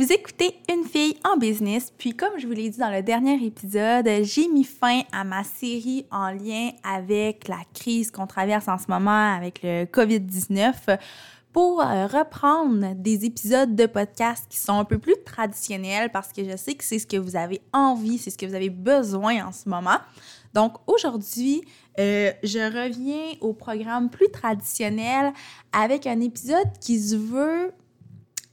Vous écoutez Une fille en business, puis comme je vous l'ai dit dans le dernier épisode, j'ai mis fin à ma série en lien avec la crise qu'on traverse en ce moment avec le COVID-19 pour euh, reprendre des épisodes de podcast qui sont un peu plus traditionnels parce que je sais que c'est ce que vous avez envie, c'est ce que vous avez besoin en ce moment. Donc aujourd'hui, euh, je reviens au programme plus traditionnel avec un épisode qui se veut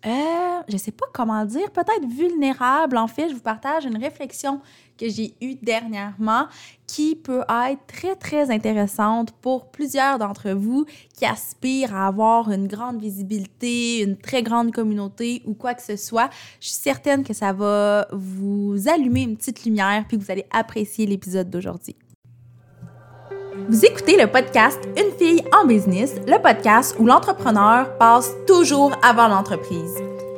euh, je sais pas comment dire, peut-être vulnérable. En fait, je vous partage une réflexion que j'ai eue dernièrement qui peut être très, très intéressante pour plusieurs d'entre vous qui aspirent à avoir une grande visibilité, une très grande communauté ou quoi que ce soit. Je suis certaine que ça va vous allumer une petite lumière puis que vous allez apprécier l'épisode d'aujourd'hui. Vous écoutez le podcast Une fille en business, le podcast où l'entrepreneur passe toujours avant l'entreprise.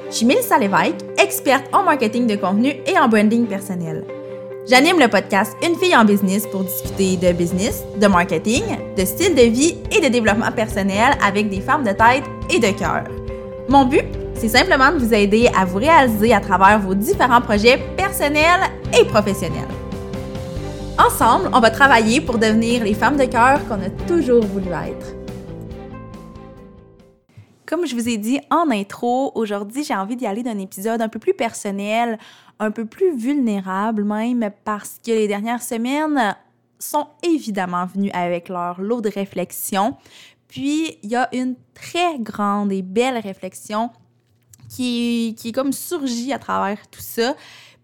Je suis Mélissa Lévesque, experte en marketing de contenu et en branding personnel. J'anime le podcast Une fille en business pour discuter de business, de marketing, de style de vie et de développement personnel avec des femmes de tête et de cœur. Mon but, c'est simplement de vous aider à vous réaliser à travers vos différents projets personnels et professionnels. Ensemble, on va travailler pour devenir les femmes de cœur qu'on a toujours voulu être. Comme je vous ai dit en intro, aujourd'hui, j'ai envie d'y aller d'un épisode un peu plus personnel, un peu plus vulnérable même, parce que les dernières semaines sont évidemment venues avec leur lot de réflexion. Puis, il y a une très grande et belle réflexion qui, qui est comme surgie à travers tout ça.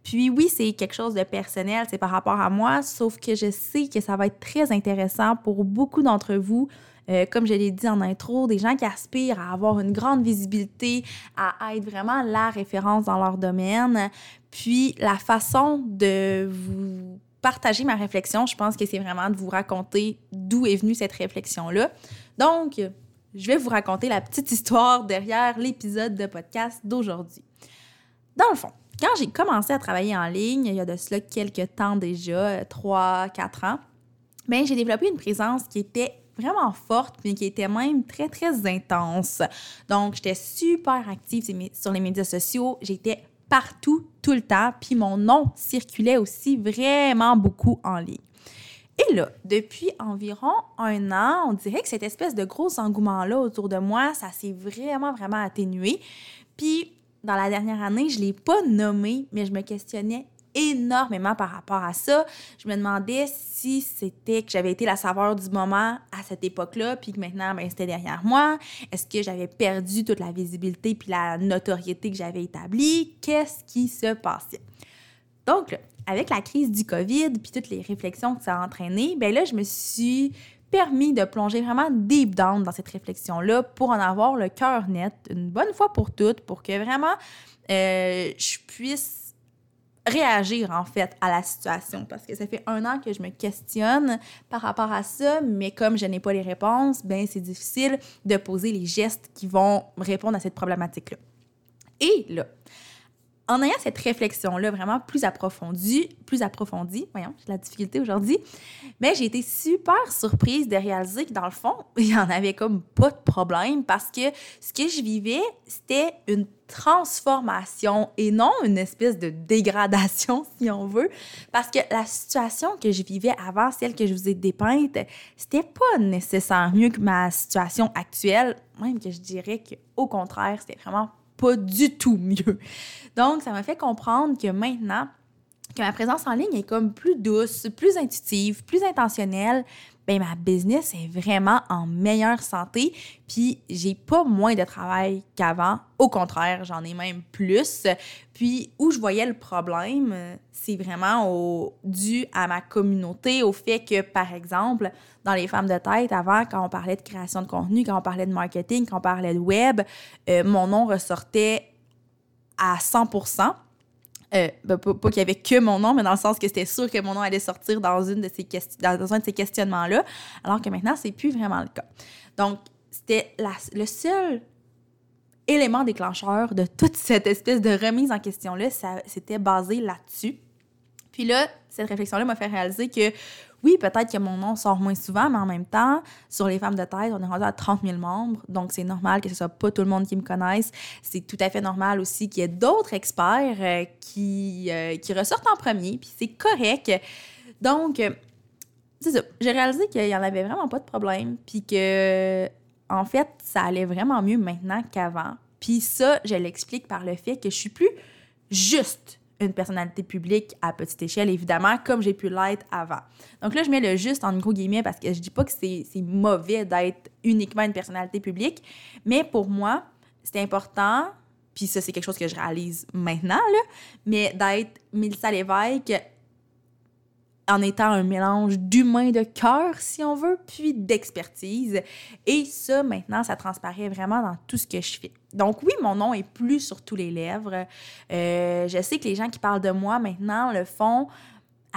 Puis oui, c'est quelque chose de personnel, c'est par rapport à moi, sauf que je sais que ça va être très intéressant pour beaucoup d'entre vous. Euh, comme je l'ai dit en intro, des gens qui aspirent à avoir une grande visibilité, à être vraiment la référence dans leur domaine. Puis la façon de vous partager ma réflexion, je pense que c'est vraiment de vous raconter d'où est venue cette réflexion-là. Donc, je vais vous raconter la petite histoire derrière l'épisode de podcast d'aujourd'hui. Dans le fond, quand j'ai commencé à travailler en ligne, il y a de cela quelques temps déjà, 3-4 ans, ben, j'ai développé une présence qui était vraiment forte, mais qui était même très, très intense. Donc, j'étais super active sur les médias sociaux. J'étais partout, tout le temps. Puis mon nom circulait aussi vraiment beaucoup en ligne. Et là, depuis environ un an, on dirait que cette espèce de gros engouement-là autour de moi, ça s'est vraiment, vraiment atténué. Puis dans la dernière année, je ne l'ai pas nommé, mais je me questionnais énormément par rapport à ça. Je me demandais si c'était que j'avais été la saveur du moment à cette époque-là, puis que maintenant, ben, c'était derrière moi. Est-ce que j'avais perdu toute la visibilité puis la notoriété que j'avais établie? Qu'est-ce qui se passait? Donc, avec la crise du COVID puis toutes les réflexions que ça a entraîné, ben là, je me suis permis de plonger vraiment deep down dans cette réflexion-là pour en avoir le cœur net une bonne fois pour toutes, pour que vraiment euh, je puisse réagir en fait à la situation parce que ça fait un an que je me questionne par rapport à ça, mais comme je n'ai pas les réponses, ben c'est difficile de poser les gestes qui vont répondre à cette problématique-là. Et là, en ayant cette réflexion-là vraiment plus approfondie, plus approfondie, voyons, j'ai la difficulté aujourd'hui, mais j'ai été super surprise de réaliser que dans le fond, il y en avait comme pas de problème parce que ce que je vivais, c'était une transformation et non une espèce de dégradation, si on veut, parce que la situation que je vivais avant, celle que je vous ai dépeinte, c'était pas nécessairement mieux que ma situation actuelle, même que je dirais qu'au contraire, c'était vraiment pas du tout mieux. Donc, ça m'a fait comprendre que maintenant, que ma présence en ligne est comme plus douce, plus intuitive, plus intentionnelle, ben ma business est vraiment en meilleure santé, puis j'ai pas moins de travail qu'avant. Au contraire, j'en ai même plus. Puis où je voyais le problème, c'est vraiment au, dû à ma communauté, au fait que, par exemple, dans les femmes de tête, avant, quand on parlait de création de contenu, quand on parlait de marketing, quand on parlait de web, euh, mon nom ressortait à 100 euh, ben, pas, qu'il y avait que mon nom, mais dans le sens que c'était sûr que mon nom allait sortir dans, une de ces dans un de ces questionnements-là, alors que maintenant, c'est plus vraiment le cas. Donc, c'était le seul élément déclencheur de toute cette espèce de remise en question-là, c'était basé là-dessus. Puis là, cette réflexion-là m'a fait réaliser que oui, peut-être que mon nom sort moins souvent, mais en même temps, sur les femmes de tête, on est rendu à 30 000 membres. Donc, c'est normal que ce soit pas tout le monde qui me connaisse. C'est tout à fait normal aussi qu'il y ait d'autres experts euh, qui, euh, qui ressortent en premier. Puis c'est correct. Donc, euh, c'est ça. J'ai réalisé qu'il y en avait vraiment pas de problème. Puis que, en fait, ça allait vraiment mieux maintenant qu'avant. Puis ça, je l'explique par le fait que je suis plus juste une personnalité publique à petite échelle, évidemment, comme j'ai pu l'être avant. Donc là, je mets le juste en gros guillemets parce que je dis pas que c'est mauvais d'être uniquement une personnalité publique, mais pour moi, c'est important, puis ça, c'est quelque chose que je réalise maintenant, mais d'être Mélissa Lévesque en étant un mélange d'humain de cœur, si on veut, puis d'expertise. Et ça, maintenant, ça transparaît vraiment dans tout ce que je fais. Donc oui, mon nom est plus sur tous les lèvres. Euh, je sais que les gens qui parlent de moi maintenant le font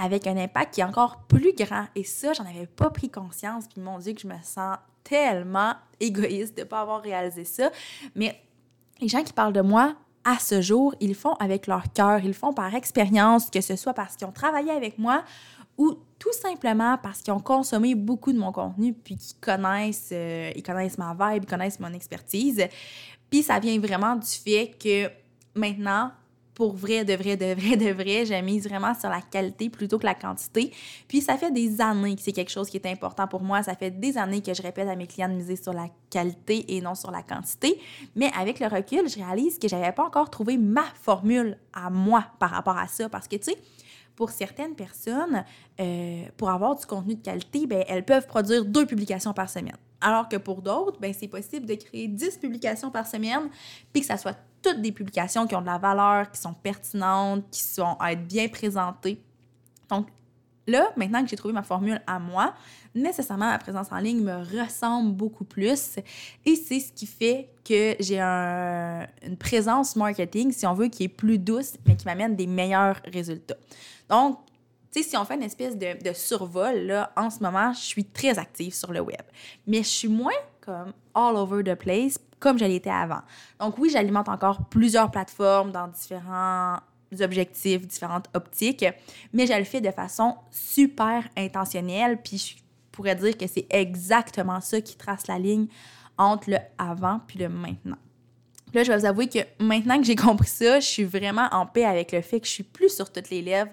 avec un impact qui est encore plus grand. Et ça, j'en avais pas pris conscience. Puis mon Dieu, que je me sens tellement égoïste de ne pas avoir réalisé ça. Mais les gens qui parlent de moi à ce jour, ils le font avec leur cœur, ils le font par expérience, que ce soit parce qu'ils ont travaillé avec moi ou tout simplement parce qu'ils ont consommé beaucoup de mon contenu puis qu'ils connaissent, euh, ils connaissent ma vibe, ils connaissent mon expertise. Puis ça vient vraiment du fait que maintenant, pour vrai, de vrai, de vrai, de vrai, j'ai mise vraiment sur la qualité plutôt que la quantité. Puis ça fait des années que c'est quelque chose qui est important pour moi. Ça fait des années que je répète à mes clients de miser sur la qualité et non sur la quantité. Mais avec le recul, je réalise que j'avais pas encore trouvé ma formule à moi par rapport à ça. Parce que, tu sais, pour certaines personnes, euh, pour avoir du contenu de qualité, ben, elles peuvent produire deux publications par semaine. Alors que pour d'autres, ben, c'est possible de créer 10 publications par semaine, puis que ça soit toutes des publications qui ont de la valeur, qui sont pertinentes, qui sont à être bien présentées. Donc, là, maintenant que j'ai trouvé ma formule à moi, nécessairement ma présence en ligne me ressemble beaucoup plus et c'est ce qui fait que j'ai une présence marketing, si on veut, qui est plus douce, mais qui m'amène des meilleurs résultats. Donc, tu si on fait une espèce de, de, survol, là, en ce moment, je suis très active sur le web. Mais je suis moins comme all over the place comme je l'étais avant. Donc oui, j'alimente encore plusieurs plateformes dans différents objectifs, différentes optiques, mais je le fais de façon super intentionnelle, puis je pourrais dire que c'est exactement ça qui trace la ligne entre le avant puis le maintenant. Là, je vais vous avouer que maintenant que j'ai compris ça, je suis vraiment en paix avec le fait que je suis plus sur toutes les lèvres,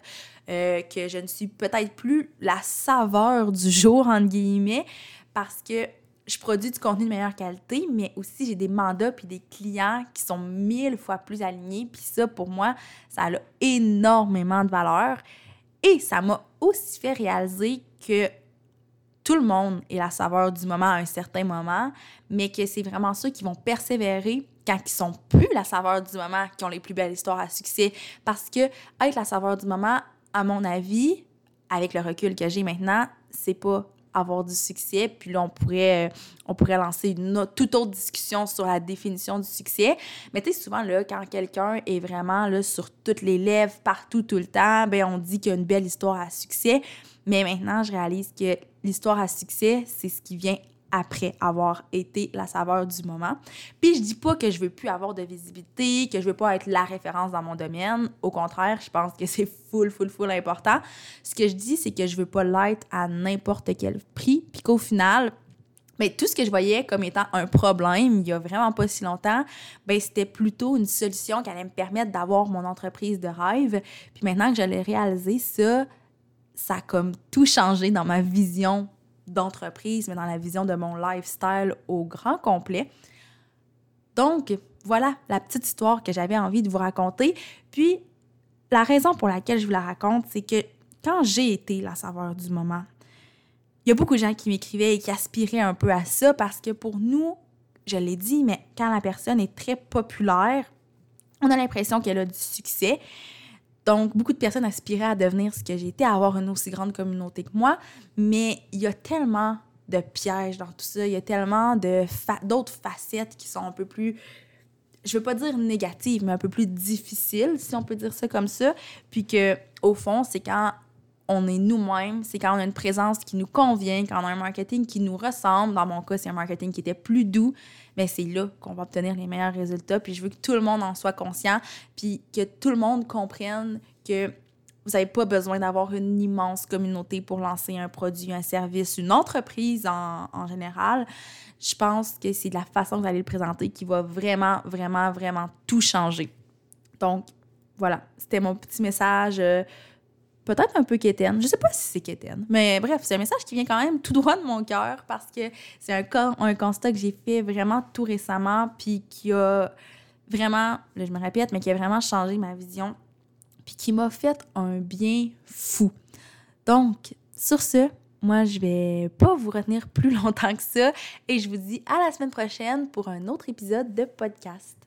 euh, que je ne suis peut-être plus la saveur du jour, entre guillemets, parce que je produis du contenu de meilleure qualité, mais aussi j'ai des mandats puis des clients qui sont mille fois plus alignés. Puis ça, pour moi, ça a énormément de valeur. Et ça m'a aussi fait réaliser que tout le monde est la saveur du moment à un certain moment, mais que c'est vraiment ceux qui vont persévérer quand ils sont plus la saveur du moment qui ont les plus belles histoires à succès. Parce que être la saveur du moment, à mon avis, avec le recul que j'ai maintenant, c'est pas avoir du succès. Puis là, on pourrait, on pourrait lancer une toute autre discussion sur la définition du succès. Mais tu sais, souvent, là, quand quelqu'un est vraiment là, sur toutes les lèvres, partout, tout le temps, ben on dit qu'il y a une belle histoire à succès. Mais maintenant, je réalise que l'histoire à succès, c'est ce qui vient après avoir été la saveur du moment. Puis je dis pas que je veux plus avoir de visibilité, que je veux pas être la référence dans mon domaine. Au contraire, je pense que c'est full, full, full important. Ce que je dis, c'est que je veux pas l'être à n'importe quel prix, puis qu'au final, mais tout ce que je voyais comme étant un problème il y a vraiment pas si longtemps, ben c'était plutôt une solution qui allait me permettre d'avoir mon entreprise de rêve. Puis maintenant que je l'ai réalisé, ça, ça a comme tout changé dans ma vision d'entreprise, mais dans la vision de mon lifestyle au grand complet. Donc, voilà la petite histoire que j'avais envie de vous raconter. Puis, la raison pour laquelle je vous la raconte, c'est que quand j'ai été la saveur du moment, il y a beaucoup de gens qui m'écrivaient et qui aspiraient un peu à ça parce que pour nous, je l'ai dit, mais quand la personne est très populaire, on a l'impression qu'elle a du succès. Donc, beaucoup de personnes aspiraient à devenir ce que j'ai été, à avoir une aussi grande communauté que moi, mais il y a tellement de pièges dans tout ça, il y a tellement d'autres facettes qui sont un peu plus je veux pas dire négatives, mais un peu plus difficiles, si on peut dire ça comme ça. Puis que, au fond, c'est quand on est nous-mêmes, c'est quand on a une présence qui nous convient, quand on a un marketing qui nous ressemble. Dans mon cas, c'est un marketing qui était plus doux, mais c'est là qu'on va obtenir les meilleurs résultats. Puis je veux que tout le monde en soit conscient, puis que tout le monde comprenne que vous n'avez pas besoin d'avoir une immense communauté pour lancer un produit, un service, une entreprise en, général. Je pense que c'est la façon que vous allez le présenter qui va vraiment, vraiment, vraiment tout changer. Donc, voilà, c'était mon petit message. Euh, peut-être un peu quétaine. Je sais pas si c'est quétaine. Mais bref, c'est un message qui vient quand même tout droit de mon cœur parce que c'est un, un constat que j'ai fait vraiment tout récemment puis qui a vraiment, là je me répète, mais qui a vraiment changé ma vision puis qui m'a fait un bien fou. Donc, sur ce, moi, je vais pas vous retenir plus longtemps que ça et je vous dis à la semaine prochaine pour un autre épisode de podcast.